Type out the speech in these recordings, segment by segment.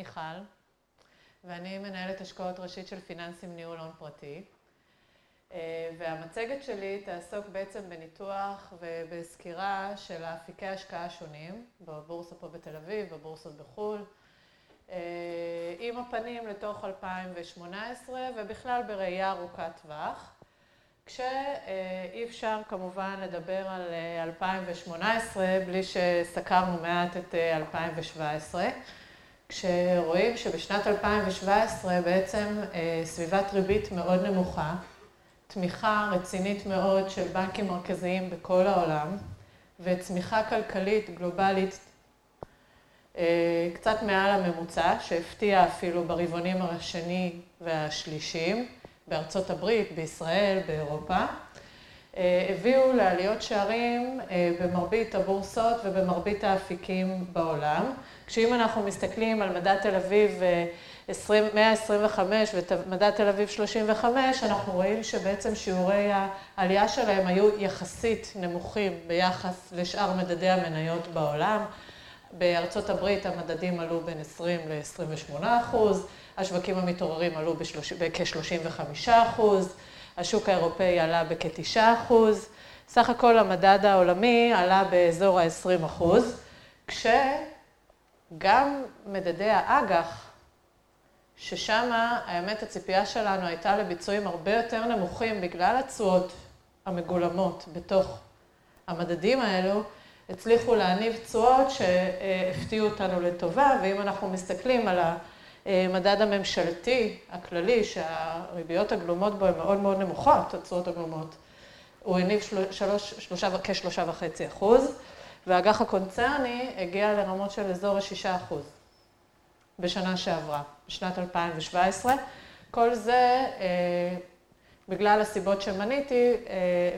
מיכל, ואני מנהלת השקעות ראשית של פיננסים ניהול הון פרטי. והמצגת שלי תעסוק בעצם בניתוח ובסקירה של אפיקי השקעה השונים, בבורסה פה בתל אביב, בבורסות בחו"ל, עם הפנים לתוך 2018 ובכלל בראייה ארוכת טווח. כשאי אפשר כמובן לדבר על 2018 בלי שסקרנו מעט את 2017, כשרואים שבשנת 2017 בעצם סביבת ריבית מאוד נמוכה, תמיכה רצינית מאוד של בנקים מרכזיים בכל העולם וצמיחה כלכלית גלובלית קצת מעל הממוצע, שהפתיע אפילו ברבעונים השני והשלישי בארצות הברית, בישראל, באירופה, הביאו לעליות שערים במרבית הבורסות ובמרבית האפיקים בעולם. כשאם אנחנו מסתכלים על מדד תל אביב 125 ומדד תל אביב 35, אנחנו רואים שבעצם שיעורי העלייה שלהם היו יחסית נמוכים ביחס לשאר מדדי המניות בעולם. בארצות הברית המדדים עלו בין 20 ל-28 אחוז, השווקים המתעוררים עלו בכ-35 אחוז, השוק האירופאי עלה בכ-9 אחוז, סך הכל המדד העולמי עלה באזור ה-20 אחוז, כשגם מדדי האג"ח, ששמה האמת הציפייה שלנו הייתה לביצועים הרבה יותר נמוכים בגלל התשואות המגולמות בתוך המדדים האלו, הצליחו להניב תשואות שהפתיעו אותנו לטובה, ואם אנחנו מסתכלים על המדד הממשלתי הכללי, שהריביות הגלומות בו הן מאוד מאוד נמוכות, התשואות הגלומות, הוא הניב כשלושה וחצי אחוז, והאג"ח הקונצרני הגיע לרמות של אזור השישה אחוז בשנה שעברה, בשנת 2017. כל זה בגלל הסיבות שמניתי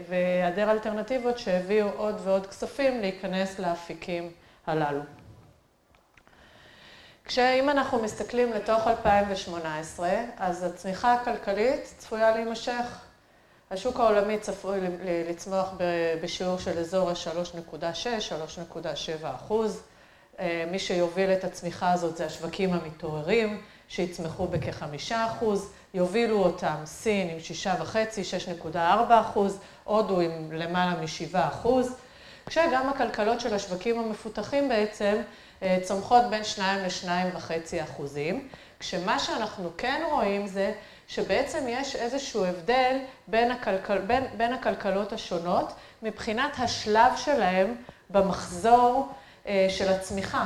והיעדר אלטרנטיבות שהביאו עוד ועוד כספים להיכנס לאפיקים הללו. כשאם אנחנו מסתכלים לתוך 2018, אז הצמיחה הכלכלית צפויה להימשך. השוק העולמי צפוי לצמוח בשיעור של אזור ה-3.6-3.7 אחוז. מי שיוביל את הצמיחה הזאת זה השווקים המתעוררים, שיצמחו בכ-5 אחוז. יובילו אותם סין עם 6.5-6.4 אחוז, הודו עם למעלה מ-7 אחוז, כשגם הכלכלות של השווקים המפותחים בעצם צומחות בין 2 ל-2.5 אחוזים, כשמה שאנחנו כן רואים זה שבעצם יש איזשהו הבדל בין הכלכלות השונות מבחינת השלב שלהם במחזור של הצמיחה.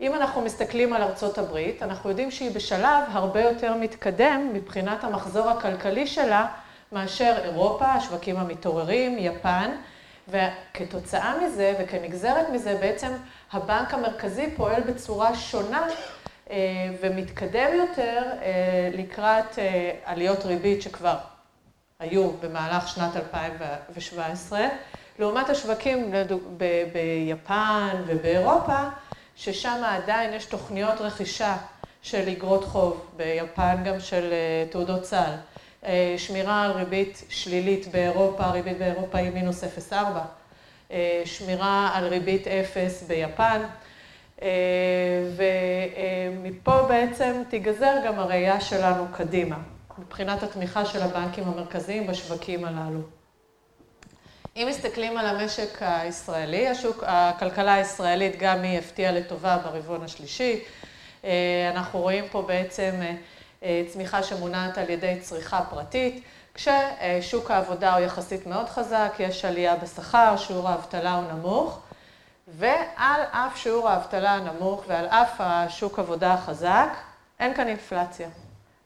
אם אנחנו מסתכלים על ארצות הברית, אנחנו יודעים שהיא בשלב הרבה יותר מתקדם מבחינת המחזור הכלכלי שלה מאשר אירופה, השווקים המתעוררים, יפן, וכתוצאה מזה וכנגזרת מזה בעצם הבנק המרכזי פועל בצורה שונה ומתקדם יותר לקראת עליות ריבית שכבר היו במהלך שנת 2017, לעומת השווקים ביפן ובאירופה, ששם עדיין יש תוכניות רכישה של אגרות חוב, ביפן גם של תעודות סל, שמירה על ריבית שלילית באירופה, הריבית באירופה היא מינוס 0.4, שמירה על ריבית אפס ביפן, ומפה בעצם תיגזר גם הראייה שלנו קדימה, מבחינת התמיכה של הבנקים המרכזיים בשווקים הללו. אם מסתכלים על המשק הישראלי, הכלכלה הישראלית גם היא הפתיעה לטובה ברבעון השלישי. אנחנו רואים פה בעצם צמיחה שמונעת על ידי צריכה פרטית, כששוק העבודה הוא יחסית מאוד חזק, יש עלייה בשכר, שיעור האבטלה הוא נמוך, ועל אף שיעור האבטלה הנמוך ועל אף השוק עבודה החזק, אין כאן אינפלציה.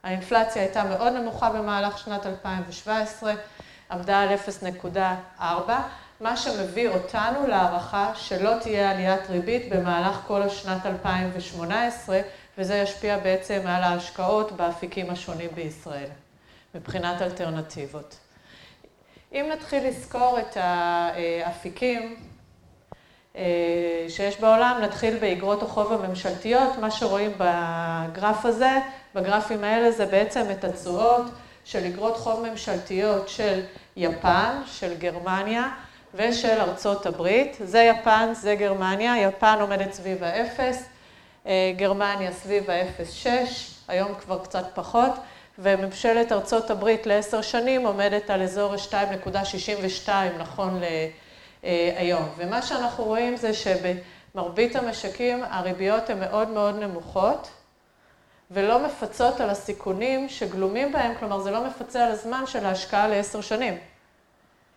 האינפלציה הייתה מאוד נמוכה במהלך שנת 2017, עמדה על 0.4, מה שמביא אותנו להערכה שלא תהיה עליית ריבית במהלך כל השנת 2018, וזה ישפיע בעצם על ההשקעות באפיקים השונים בישראל, מבחינת אלטרנטיבות. אם נתחיל לסקור את האפיקים שיש בעולם, נתחיל באגרות החוב הממשלתיות, מה שרואים בגרף הזה, בגרפים האלה זה בעצם את התשואות של אגרות חוב ממשלתיות של יפן, של גרמניה ושל ארצות הברית. זה יפן, זה גרמניה, יפן עומדת סביב האפס, גרמניה סביב ה-0.6, היום כבר קצת פחות, וממשלת ארצות הברית לעשר שנים עומדת על אזור ה-2.62 נכון להיום. ומה שאנחנו רואים זה שבמרבית המשקים הריביות הן מאוד מאוד נמוכות, ולא מפצות על הסיכונים שגלומים בהם, כלומר זה לא מפצה על הזמן של ההשקעה לעשר שנים.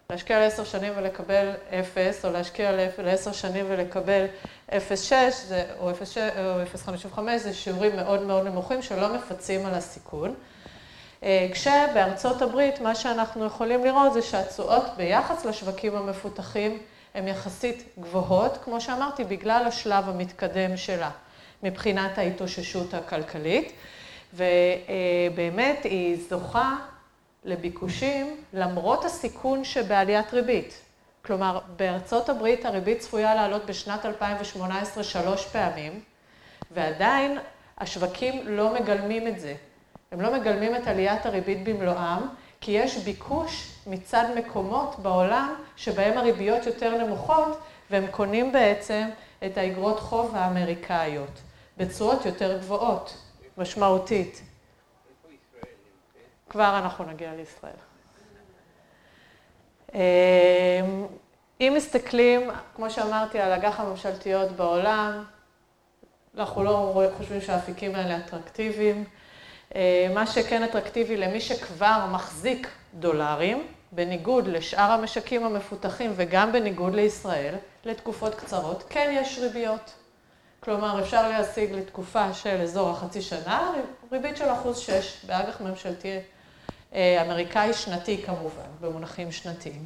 להשקיע לעשר שנים ולקבל אפס, או להשקיע לעשר שנים ולקבל 0.6 או 0.55, זה שיעורים מאוד מאוד נמוכים שלא מפצים על הסיכון. אה, כשבארצות הברית מה שאנחנו יכולים לראות זה שהתשואות ביחס לשווקים המפותחים הן יחסית גבוהות, כמו שאמרתי, בגלל השלב המתקדם שלה מבחינת ההתאוששות הכלכלית, ובאמת היא זוכה לביקושים למרות הסיכון שבעליית ריבית. כלומר, בארצות הברית הריבית צפויה לעלות בשנת 2018 שלוש פעמים, ועדיין השווקים לא מגלמים את זה. הם לא מגלמים את עליית הריבית במלואם, כי יש ביקוש מצד מקומות בעולם שבהם הריביות יותר נמוכות, והם קונים בעצם את האגרות חוב האמריקאיות, בצורות יותר גבוהות, משמעותית. כבר אנחנו נגיע לישראל. אמ, אם מסתכלים, כמו שאמרתי, על אג"ח הממשלתיות בעולם, אנחנו לא חושבים שהאפיקים האלה אטרקטיביים. אה, מה שכן אטרקטיבי למי שכבר מחזיק דולרים, בניגוד לשאר המשקים המפותחים וגם בניגוד לישראל, לתקופות קצרות, כן יש ריביות. כלומר, אפשר להשיג לתקופה של אזור החצי שנה, ריבית של אחוז שש באג"ח ממשלתי אמריקאי שנתי כמובן, במונחים שנתיים.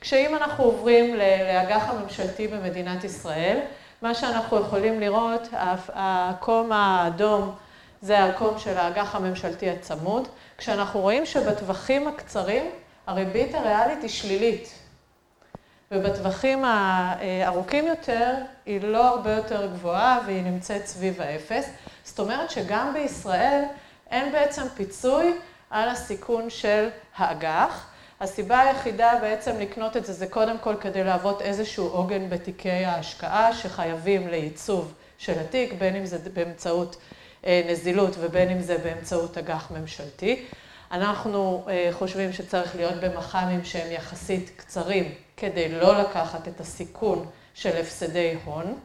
כשאם אנחנו עוברים לאג"ח הממשלתי במדינת ישראל, מה שאנחנו יכולים לראות, העקום האדום זה העקום של האג"ח הממשלתי הצמוד, כשאנחנו רואים שבטווחים הקצרים הריבית הריאלית היא שלילית, ובטווחים הארוכים יותר היא לא הרבה יותר גבוהה והיא נמצאת סביב האפס. זאת אומרת שגם בישראל אין בעצם פיצוי על הסיכון של האג"ח. הסיבה היחידה בעצם לקנות את זה, זה קודם כל כדי להוות איזשהו עוגן בתיקי ההשקעה שחייבים לייצוב של התיק, בין אם זה באמצעות אה, נזילות ובין אם זה באמצעות אג"ח ממשלתי. אנחנו אה, חושבים שצריך להיות במח"מים שהם יחסית קצרים כדי לא לקחת את הסיכון של הפסדי הון,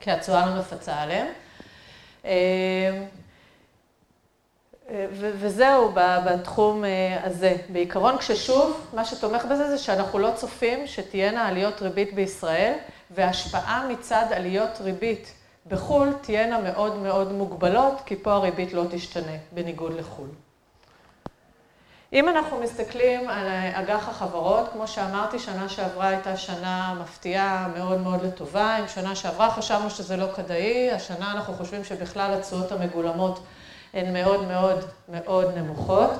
כי התשואה לא מפצה עליהם. אה, וזהו בתחום הזה. בעיקרון, כששוב, מה שתומך בזה זה שאנחנו לא צופים שתהיינה עליות ריבית בישראל, והשפעה מצד עליות ריבית בחו"ל תהיינה מאוד מאוד מוגבלות, כי פה הריבית לא תשתנה, בניגוד לחו"ל. אם אנחנו מסתכלים על אג"ח החברות, כמו שאמרתי, שנה שעברה הייתה שנה מפתיעה מאוד מאוד לטובה. אם שנה שעברה חשבנו שזה לא כדאי, השנה אנחנו חושבים שבכלל התשואות המגולמות הן מאוד מאוד מאוד נמוכות.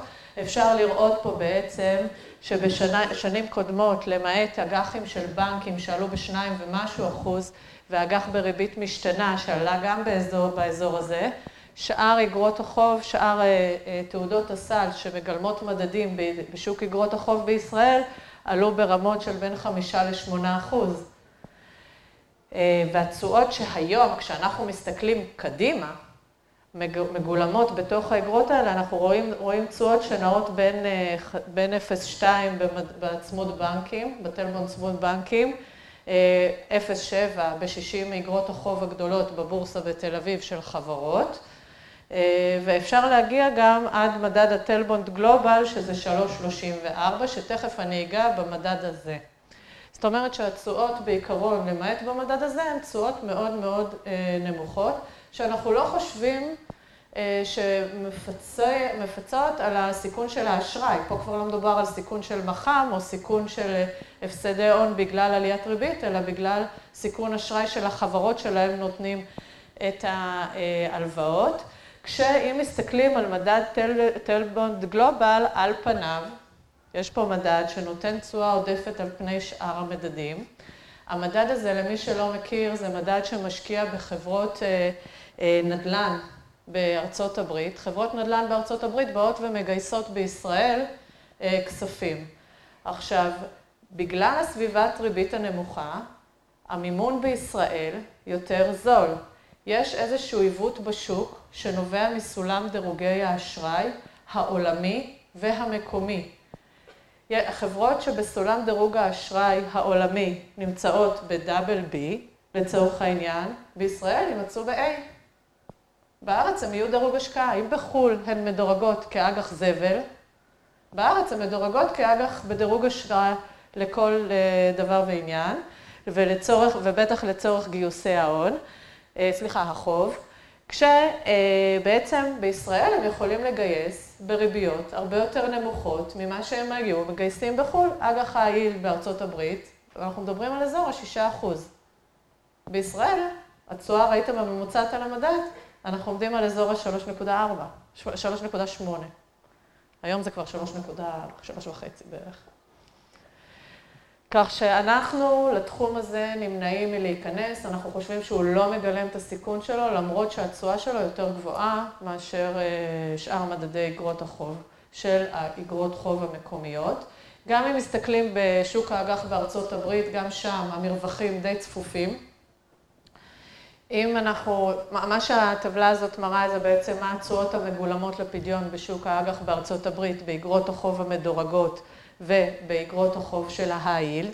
אפשר לראות פה בעצם שבשנים קודמות, למעט אג"חים של בנקים שעלו בשניים ומשהו אחוז, ואג"ח בריבית משתנה שעלה גם באזור, באזור הזה, שאר אגרות החוב, שאר אה, אה, תעודות הסל שמגלמות מדדים בשוק אגרות החוב בישראל, עלו ברמות של בין חמישה לשמונה אחוז. אה, והתשואות שהיום, כשאנחנו מסתכלים קדימה, מגולמות בתוך האגרות האלה, אנחנו רואים, רואים תשואות שנעות בין, בין 0.2 בצמוד בנקים, בטלבון צמוד בנקים, 0.7 ב-60 מאגרות החוב הגדולות בבורסה בתל אביב של חברות, ואפשר להגיע גם עד מדד הטלבונד גלובל, שזה 3.34, שתכף אני אגע במדד הזה. זאת אומרת שהתשואות בעיקרון, למעט במדד הזה, הן תשואות מאוד מאוד נמוכות, שאנחנו לא חושבים שמפצות על הסיכון של האשראי. פה כבר לא מדובר על סיכון של מח"מ או סיכון של הפסדי הון בגלל עליית ריבית, אלא בגלל סיכון אשראי של החברות שלהם נותנים את ההלוואות. כשאם מסתכלים על מדד טלבונד גלובל, על פניו, יש פה מדד שנותן תשואה עודפת על פני שאר המדדים. המדד הזה, למי שלא מכיר, זה מדד שמשקיע בחברות נדל"ן בארצות הברית. חברות נדל"ן בארצות הברית באות ומגייסות בישראל כספים. עכשיו, בגלל הסביבת ריבית הנמוכה, המימון בישראל יותר זול. יש איזשהו עיוות בשוק שנובע מסולם דירוגי האשראי העולמי והמקומי. החברות שבסולם דירוג האשראי העולמי נמצאות ב-double B, לצורך העניין, בישראל יימצאו ב-A. בארץ הן יהיו דירוג השקעה. אם בחו"ל הן מדורגות כאג"ח זבל, בארץ הן מדורגות כאג"ח בדירוג השקעה לכל אה, דבר ועניין, ולצורך, ובטח לצורך גיוסי ההון, אה, סליחה, החוב, כשבעצם בישראל הם יכולים לגייס בריביות הרבה יותר נמוכות ממה שהם היו מגייסים בחו"ל. אג"ח העיל בארצות הברית, ואנחנו מדברים על אזור ה-6%. בישראל, התשואה ראיתם הממוצעת על המדד, אנחנו עומדים על אזור ה-3.4, 3.8. היום זה כבר 3.4, 3.5 בערך. כך שאנחנו לתחום הזה נמנעים מלהיכנס, אנחנו חושבים שהוא לא מגלם את הסיכון שלו, למרות שהתשואה שלו יותר גבוהה מאשר אה, שאר מדדי אגרות החוב של האגרות חוב המקומיות. גם אם מסתכלים בשוק האג"ח בארצות הברית, גם שם המרווחים די צפופים. אם אנחנו, מה שהטבלה הזאת מראה זה בעצם מה התשואות המגולמות לפדיון בשוק האג"ח בארצות הברית, באגרות החוב המדורגות ובאגרות החוב של ההיילד.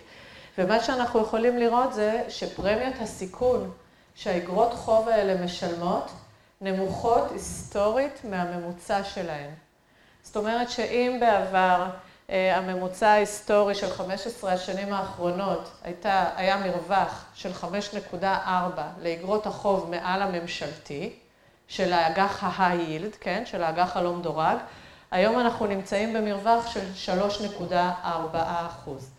ומה שאנחנו יכולים לראות זה שפרמיית הסיכון שהאגרות חוב האלה משלמות נמוכות היסטורית מהממוצע שלהן. זאת אומרת שאם בעבר הממוצע ההיסטורי של 15 השנים האחרונות הייתה, היה מרווח של 5.4 לאגרות החוב מעל הממשלתי, של האג"ח yield, כן, של האג"ח הלא מדורג, היום אנחנו נמצאים במרווח של 3.4 אחוז.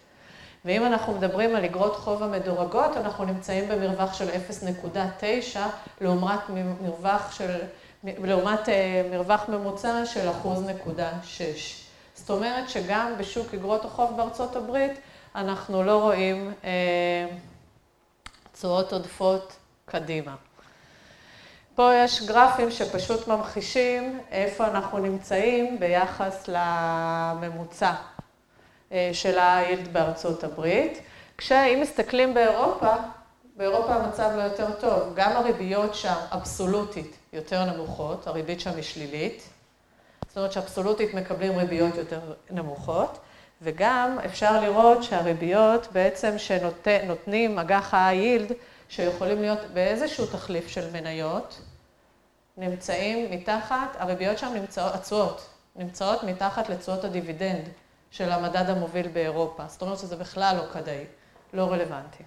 ואם אנחנו מדברים על אגרות חוב המדורגות, אנחנו נמצאים במרווח של 0.9 לעומת מרווח של, לעומת אה, מרווח ממוצע של 1.6. זאת אומרת שגם בשוק אגרות החוב בארצות הברית אנחנו לא רואים אה, תשואות עודפות קדימה. פה יש גרפים שפשוט ממחישים איפה אנחנו נמצאים ביחס לממוצע אה, של הילד בארצות הברית. כשאם מסתכלים באירופה, באירופה המצב לא יותר טוב. גם הריביות שם אבסולוטית יותר נמוכות, הריבית שם היא שלילית. זאת אומרת שאבסולוטית מקבלים ריביות יותר נמוכות, וגם אפשר לראות שהריביות בעצם שנותנים אג"ח ה-yield, שיכולים להיות באיזשהו תחליף של מניות, נמצאים מתחת, הריביות שם נמצאות, התשואות, נמצאות מתחת לתשואות הדיבידנד של המדד המוביל באירופה. זאת אומרת שזה בכלל לא כדאי, לא רלוונטי.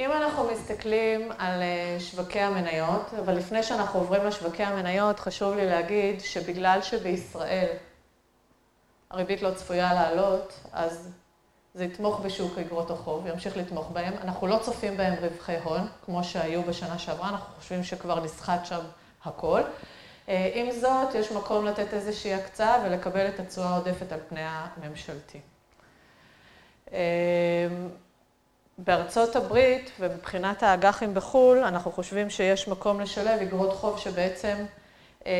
אם אנחנו מסתכלים על אה, שווקי המניות, אבל לפני שאנחנו עוברים לשווקי המניות, חשוב לי להגיד שבגלל שבישראל הריבית לא צפויה לעלות, אז זה יתמוך בשוק אגרות החוב, ימשיך לתמוך בהם. אנחנו לא צופים בהם רווחי הון, כמו שהיו בשנה שעברה, אנחנו חושבים שכבר נסחט שם הכל. אה, עם זאת, יש מקום לתת איזושהי הקצאה ולקבל את התשואה העודפת על פני הממשלתי. אה, בארצות הברית ומבחינת האג"חים בחו"ל, אנחנו חושבים שיש מקום לשלב אגרות חוב שבעצם אה,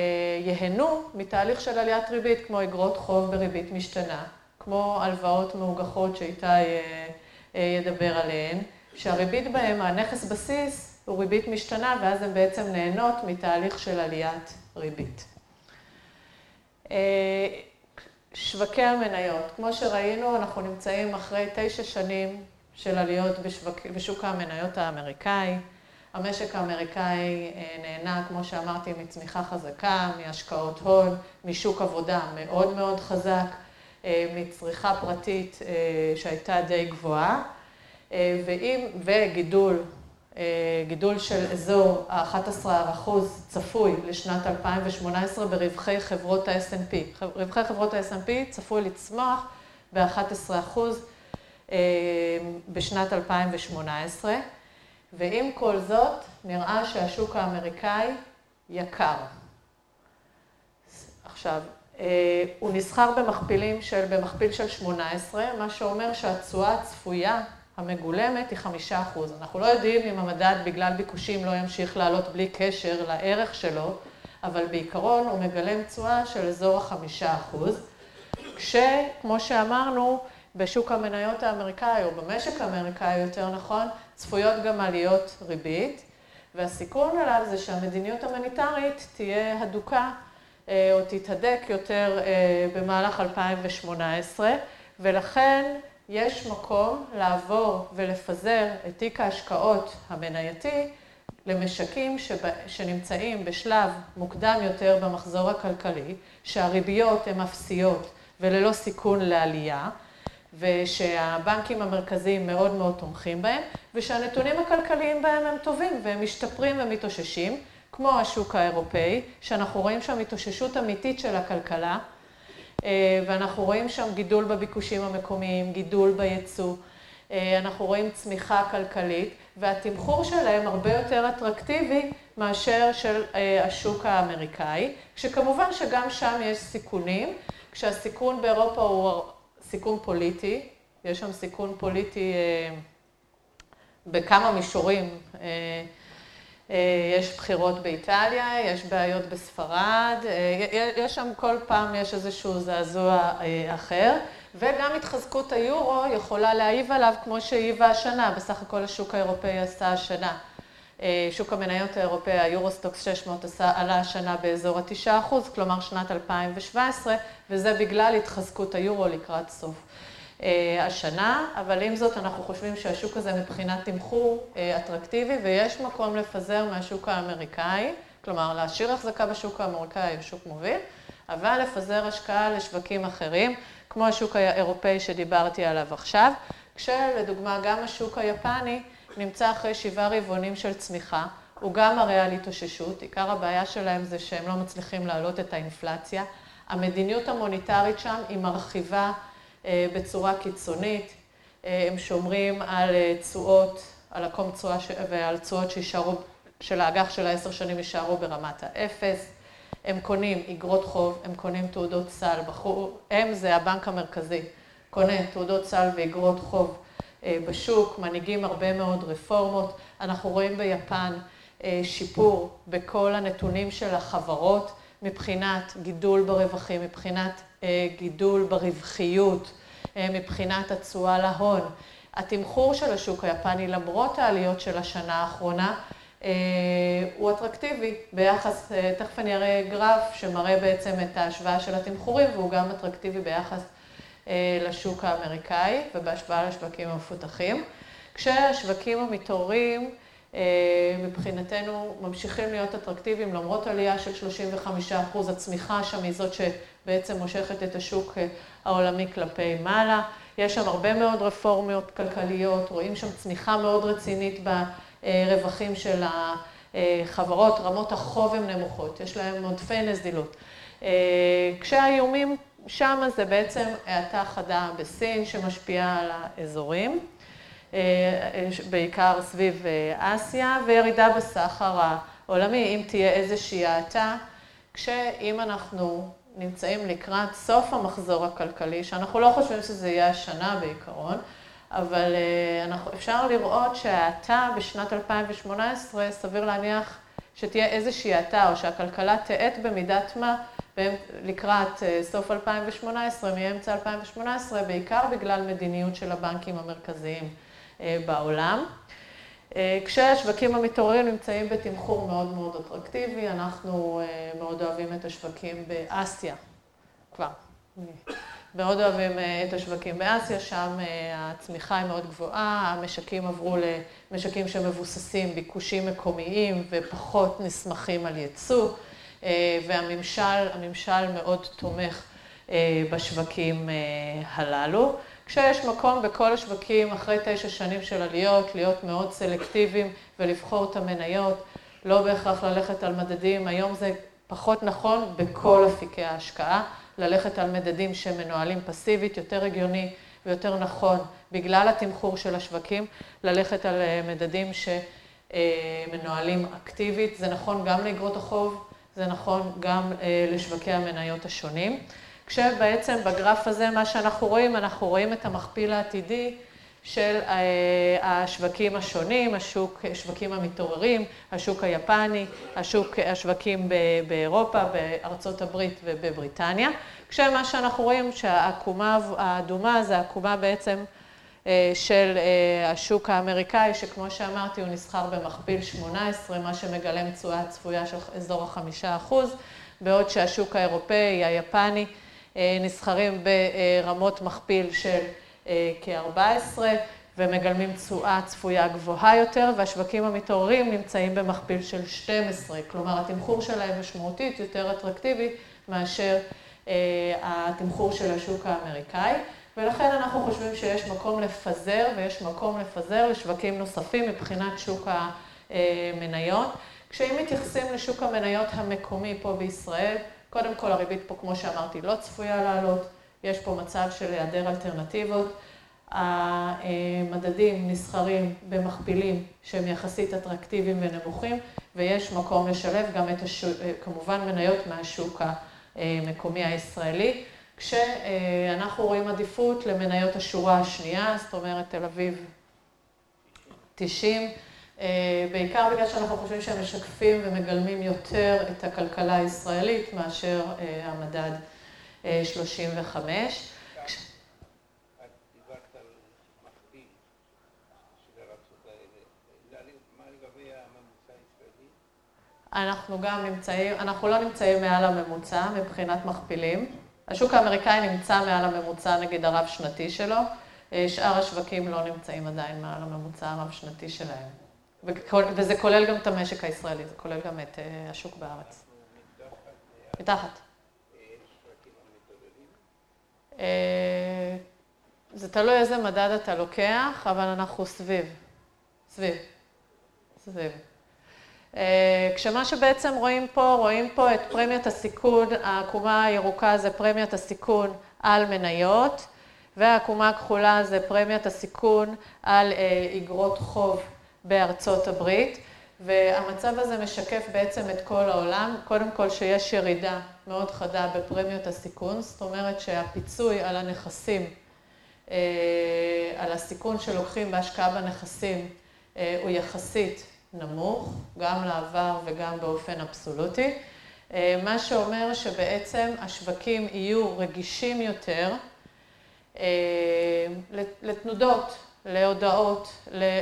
ייהנו מתהליך של עליית ריבית, כמו אגרות חוב בריבית משתנה, כמו הלוואות מאוגחות שאיתי אה, אה, ידבר עליהן, שהריבית בהן, הנכס בסיס, הוא ריבית משתנה, ואז הן בעצם נהנות מתהליך של עליית ריבית. שווקי המניות, כמו שראינו, אנחנו נמצאים אחרי תשע שנים של עליות בשוק, בשוק המניות האמריקאי. המשק האמריקאי אה, נהנה, כמו שאמרתי, מצמיחה חזקה, מהשקעות הון, משוק עבודה מאוד מאוד חזק, אה, מצריכה פרטית אה, שהייתה די גבוהה, ואם, וגידול, גידול של אזור ה-11% צפוי לשנת 2018 ברווחי חברות ה-S&P. רווחי חברות ה-S&P צפוי לצמוח ב-11%. בשנת 2018, ועם כל זאת, נראה שהשוק האמריקאי יקר. עכשיו, אה, הוא נסחר במכפילים של, במכפיל של 18, מה שאומר שהתשואה הצפויה המגולמת היא 5%. אנחנו לא יודעים אם המדד בגלל ביקושים לא ימשיך לעלות בלי קשר לערך שלו, אבל בעיקרון הוא מגלם תשואה של אזור ה-5%, כשכמו שאמרנו, בשוק המניות האמריקאי, או במשק האמריקאי יותר נכון, צפויות גם עליות ריבית, והסיכון עליו זה שהמדיניות המוניטרית תהיה הדוקה או תתהדק יותר במהלך 2018, ולכן יש מקום לעבור ולפזר את תיק ההשקעות המנייתי למשקים שנמצאים בשלב מוקדם יותר במחזור הכלכלי, שהריביות הן אפסיות וללא סיכון לעלייה, ושהבנקים המרכזיים מאוד מאוד תומכים בהם, ושהנתונים הכלכליים בהם הם טובים והם משתפרים ומתאוששים, כמו השוק האירופאי, שאנחנו רואים שם התאוששות אמיתית של הכלכלה, ואנחנו רואים שם גידול בביקושים המקומיים, גידול בייצוא, אנחנו רואים צמיחה כלכלית, והתמחור שלהם הרבה יותר אטרקטיבי מאשר של השוק האמריקאי, כשכמובן שגם שם יש סיכונים, כשהסיכון באירופה הוא סיכון פוליטי, יש שם סיכון פוליטי בכמה מישורים. יש בחירות באיטליה, יש בעיות בספרד, יש שם כל פעם, יש איזשהו זעזוע אחר, וגם התחזקות היורו יכולה להעיב עליו כמו שהעיבה השנה, בסך הכל השוק האירופאי עשה השנה. שוק המניות האירופאי, היורוסטוקס 600 עלה השנה באזור ה-9%, כלומר שנת 2017, וזה בגלל התחזקות היורו לקראת סוף השנה, אבל עם זאת אנחנו חושבים שהשוק הזה מבחינת תמחור אטרקטיבי, ויש מקום לפזר מהשוק האמריקאי, כלומר להשאיר החזקה בשוק האמריקאי, השוק מוביל, אבל לפזר השקעה לשווקים אחרים, כמו השוק האירופאי שדיברתי עליו עכשיו, כשלדוגמה גם השוק היפני נמצא אחרי שבעה רבעונים של צמיחה, הוא גם מראה על התאוששות, עיקר הבעיה שלהם זה שהם לא מצליחים להעלות את האינפלציה, המדיניות המוניטרית שם היא מרחיבה בצורה קיצונית, הם שומרים על תשואות, על עקום תשואה ועל תשואות שישארו, של האג"ח של העשר שנים יישארו ברמת האפס, הם קונים אגרות חוב, הם קונים תעודות סל, הם זה הבנק המרכזי, קונה תעודות סל ואגרות חוב בשוק, מנהיגים הרבה מאוד רפורמות, אנחנו רואים ביפן שיפור בכל הנתונים של החברות מבחינת גידול ברווחים, מבחינת גידול ברווחיות, מבחינת התשואה להון. התמחור של השוק היפני למרות העליות של השנה האחרונה הוא אטרקטיבי ביחס, תכף אני אראה גרף שמראה בעצם את ההשוואה של התמחורים והוא גם אטרקטיבי ביחס לשוק האמריקאי ובהשוואה לשווקים המפותחים. כשהשווקים המתעוררים מבחינתנו ממשיכים להיות אטרקטיביים למרות עלייה של 35%, הצמיחה שם היא זאת שבעצם מושכת את השוק העולמי כלפי מעלה. יש שם הרבה מאוד רפורמיות כלכליות, רואים שם צמיחה מאוד רצינית ברווחים של החברות, רמות החוב הן נמוכות, יש להם עודפי נזילות. כשהאיומים שם זה בעצם האטה חדה בסין שמשפיעה על האזורים, בעיקר סביב אסיה, וירידה בסחר העולמי, אם תהיה איזושהי האטה, כשאם אנחנו נמצאים לקראת סוף המחזור הכלכלי, שאנחנו לא חושבים שזה יהיה השנה בעיקרון, אבל אפשר לראות שההאטה בשנת 2018, סביר להניח שתהיה איזושהי האטה, או שהכלכלה תאט במידת מה לקראת סוף 2018, מאמצע 2018, בעיקר בגלל מדיניות של הבנקים המרכזיים בעולם. כשהשווקים המתעוררים נמצאים בתמחור מאוד מאוד אטרקטיבי, אנחנו מאוד אוהבים את השווקים באסיה, כבר, מאוד אוהבים את השווקים באסיה, שם הצמיחה היא מאוד גבוהה, המשקים עברו למשקים שמבוססים ביקושים מקומיים ופחות נסמכים על ייצוא, והממשל מאוד תומך בשווקים הללו. כשיש מקום בכל השווקים, אחרי תשע שנים של עליות, להיות מאוד סלקטיביים ולבחור את המניות, לא בהכרח ללכת על מדדים, היום זה פחות נכון בכל אפיקי ההשקעה, ללכת על מדדים שמנוהלים פסיבית, יותר הגיוני ויותר נכון בגלל התמחור של השווקים, ללכת על מדדים שמנוהלים אקטיבית, זה נכון גם לאגרות החוב, זה נכון גם לשווקי המניות השונים. כשבעצם בגרף הזה מה שאנחנו רואים, אנחנו רואים את המכפיל העתידי של השווקים השונים, השווקים המתעוררים, השוק היפני, השווקים באירופה, בארצות הברית ובבריטניה. כשמה שאנחנו רואים שהעקומה האדומה זה העקומה בעצם של השוק האמריקאי, שכמו שאמרתי, הוא נסחר במכפיל 18, מה שמגלם תשואה צפויה של אזור החמישה אחוז, בעוד שהשוק האירופאי, היפני, נסחרים ברמות מכפיל של כ-14 ומגלמים תשואה צפויה גבוהה יותר, והשווקים המתעוררים נמצאים במכפיל של 12, כלומר התמחור שלהם משמעותית יותר אטרקטיבי מאשר התמחור של השוק האמריקאי, ולכן אנחנו חושבים שיש מקום לפזר ויש מקום לפזר לשווקים נוספים מבחינת שוק המניות. כשאם מתייחסים לשוק המניות המקומי פה בישראל, קודם כל הריבית פה, כמו שאמרתי, לא צפויה לעלות, יש פה מצב של היעדר אלטרנטיבות. המדדים נסחרים במכפילים שהם יחסית אטרקטיביים ונמוכים, ויש מקום לשלב גם את, השוק, כמובן, מניות מהשוק המקומי הישראלי, כשאנחנו רואים עדיפות למניות השורה השנייה, זאת אומרת תל אביב 90, בעיקר בגלל שאנחנו חושבים שהם משקפים ומגלמים יותר את הכלכלה הישראלית מאשר המדד 35. אנחנו גם נמצאים, אנחנו לא נמצאים מעל הממוצע מבחינת מכפילים. השוק האמריקאי נמצא מעל הממוצע, נגיד הרב שנתי שלו, שאר השווקים לא נמצאים עדיין מעל הממוצע הרב שנתי שלהם. וזה כולל גם את המשק הישראלי, זה כולל גם את השוק בארץ. מתחת. זה תלוי איזה מדד אתה לוקח, אבל אנחנו סביב. סביב. סביב. כשמה שבעצם רואים פה, רואים פה את פרמיית הסיכון, העקומה הירוקה זה פרמיית הסיכון על מניות, והעקומה הכחולה זה פרמיית הסיכון על אגרות חוב בארצות הברית, והמצב הזה משקף בעצם את כל העולם, קודם כל שיש ירידה מאוד חדה בפרמיות הסיכון, זאת אומרת שהפיצוי על הנכסים, על הסיכון שלוקחים בהשקעה בנכסים הוא יחסית נמוך, גם לעבר וגם באופן אבסולוטי, מה שאומר שבעצם השווקים יהיו רגישים יותר לתנודות, להודעות,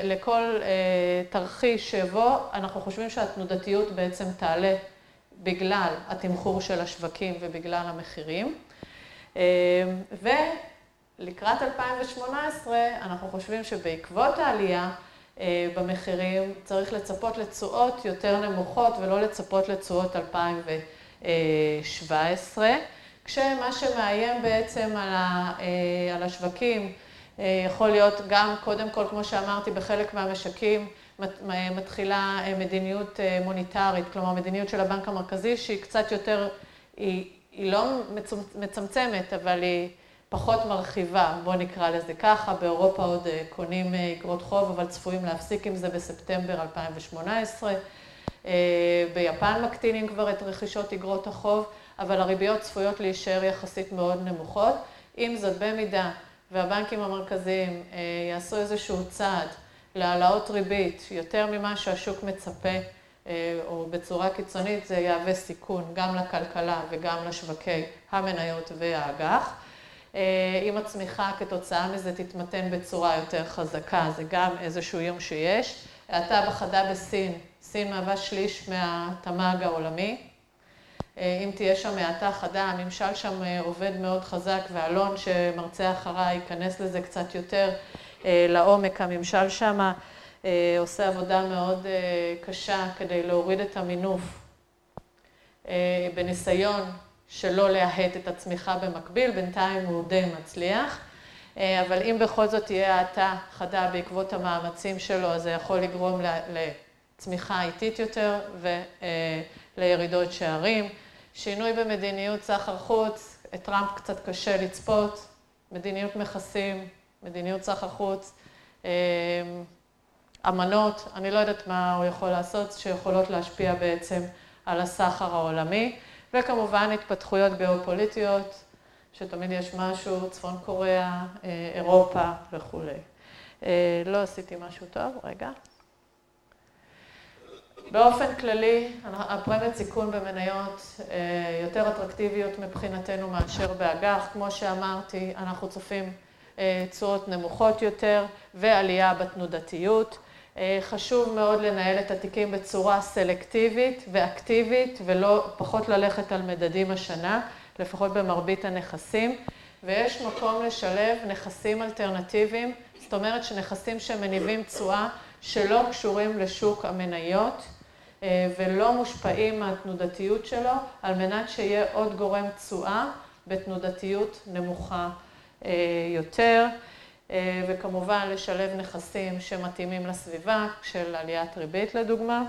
לכל תרחיש שבו אנחנו חושבים שהתנודתיות בעצם תעלה בגלל התמחור של השווקים ובגלל המחירים. ולקראת 2018 אנחנו חושבים שבעקבות העלייה במחירים צריך לצפות לתשואות יותר נמוכות ולא לצפות לתשואות 2017, כשמה שמאיים בעצם על השווקים יכול להיות גם, קודם כל, כמו שאמרתי, בחלק מהמשקים מתחילה מדיניות מוניטרית, כלומר מדיניות של הבנק המרכזי שהיא קצת יותר, היא לא מצמצמת, אבל היא פחות מרחיבה, בואו נקרא לזה ככה, באירופה עוד קונים אגרות חוב, אבל צפויים להפסיק עם זה בספטמבר 2018. ביפן מקטינים כבר את רכישות אגרות החוב, אבל הריביות צפויות להישאר יחסית מאוד נמוכות. עם זאת, במידה והבנקים המרכזיים יעשו איזשהו צעד להעלאות ריבית יותר ממה שהשוק מצפה, או בצורה קיצונית, זה יהווה סיכון גם לכלכלה וגם לשווקי המניות והאג"ח. אם הצמיחה כתוצאה מזה תתמתן בצורה יותר חזקה, זה גם איזשהו איום שיש. האטה בחדה בסין, סין מהווה שליש מהתמ"ג העולמי. אם תהיה שם האטה חדה, הממשל שם עובד מאוד חזק, ואלון שמרצה אחריי ייכנס לזה קצת יותר לעומק. הממשל שם עושה עבודה מאוד קשה כדי להוריד את המינוף בניסיון שלא להאט את הצמיחה במקביל, בינתיים הוא די מצליח. אבל אם בכל זאת תהיה האטה חדה בעקבות המאמצים שלו, אז זה יכול לגרום לצמיחה איטית יותר ולירידות שערים. שינוי במדיניות סחר חוץ, את טראמפ קצת קשה לצפות, מדיניות מכסים, מדיניות סחר חוץ, אמנות, אני לא יודעת מה הוא יכול לעשות, שיכולות להשפיע בעצם על הסחר העולמי. וכמובן התפתחויות גיאופוליטיות, שתמיד יש משהו, צפון קוריאה, אירופה וכולי. לא עשיתי משהו טוב, רגע. באופן כללי, הפרמיית סיכון במניות יותר אטרקטיביות מבחינתנו מאשר באג"ח. כמו שאמרתי, אנחנו צופים תשואות נמוכות יותר ועלייה בתנודתיות. חשוב מאוד לנהל את התיקים בצורה סלקטיבית ואקטיבית ולא פחות ללכת על מדדים השנה, לפחות במרבית הנכסים. ויש מקום לשלב נכסים אלטרנטיביים, זאת אומרת שנכסים שמניבים תשואה שלא קשורים לשוק המניות ולא מושפעים מהתנודתיות שלו, על מנת שיהיה עוד גורם תשואה בתנודתיות נמוכה יותר. וכמובן לשלב נכסים שמתאימים לסביבה של עליית ריבית לדוגמה.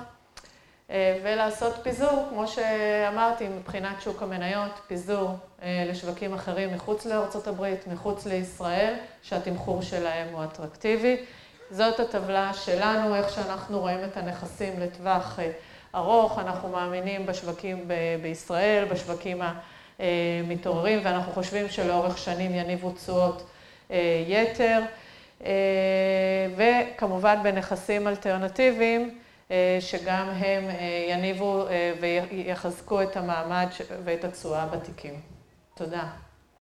ולעשות פיזור, כמו שאמרתי, מבחינת שוק המניות, פיזור לשווקים אחרים מחוץ לארה"ב, מחוץ לישראל, שהתמחור שלהם הוא אטרקטיבי. זאת הטבלה שלנו, איך שאנחנו רואים את הנכסים לטווח ארוך. אנחנו מאמינים בשווקים בישראל, בשווקים המתעוררים, ואנחנו חושבים שלאורך שנים יניבו תשואות יתר. וכמובן בנכסים אלטרנטיביים, שגם הם יניבו ויחזקו את המעמד ואת התשואה בתיקים. תודה.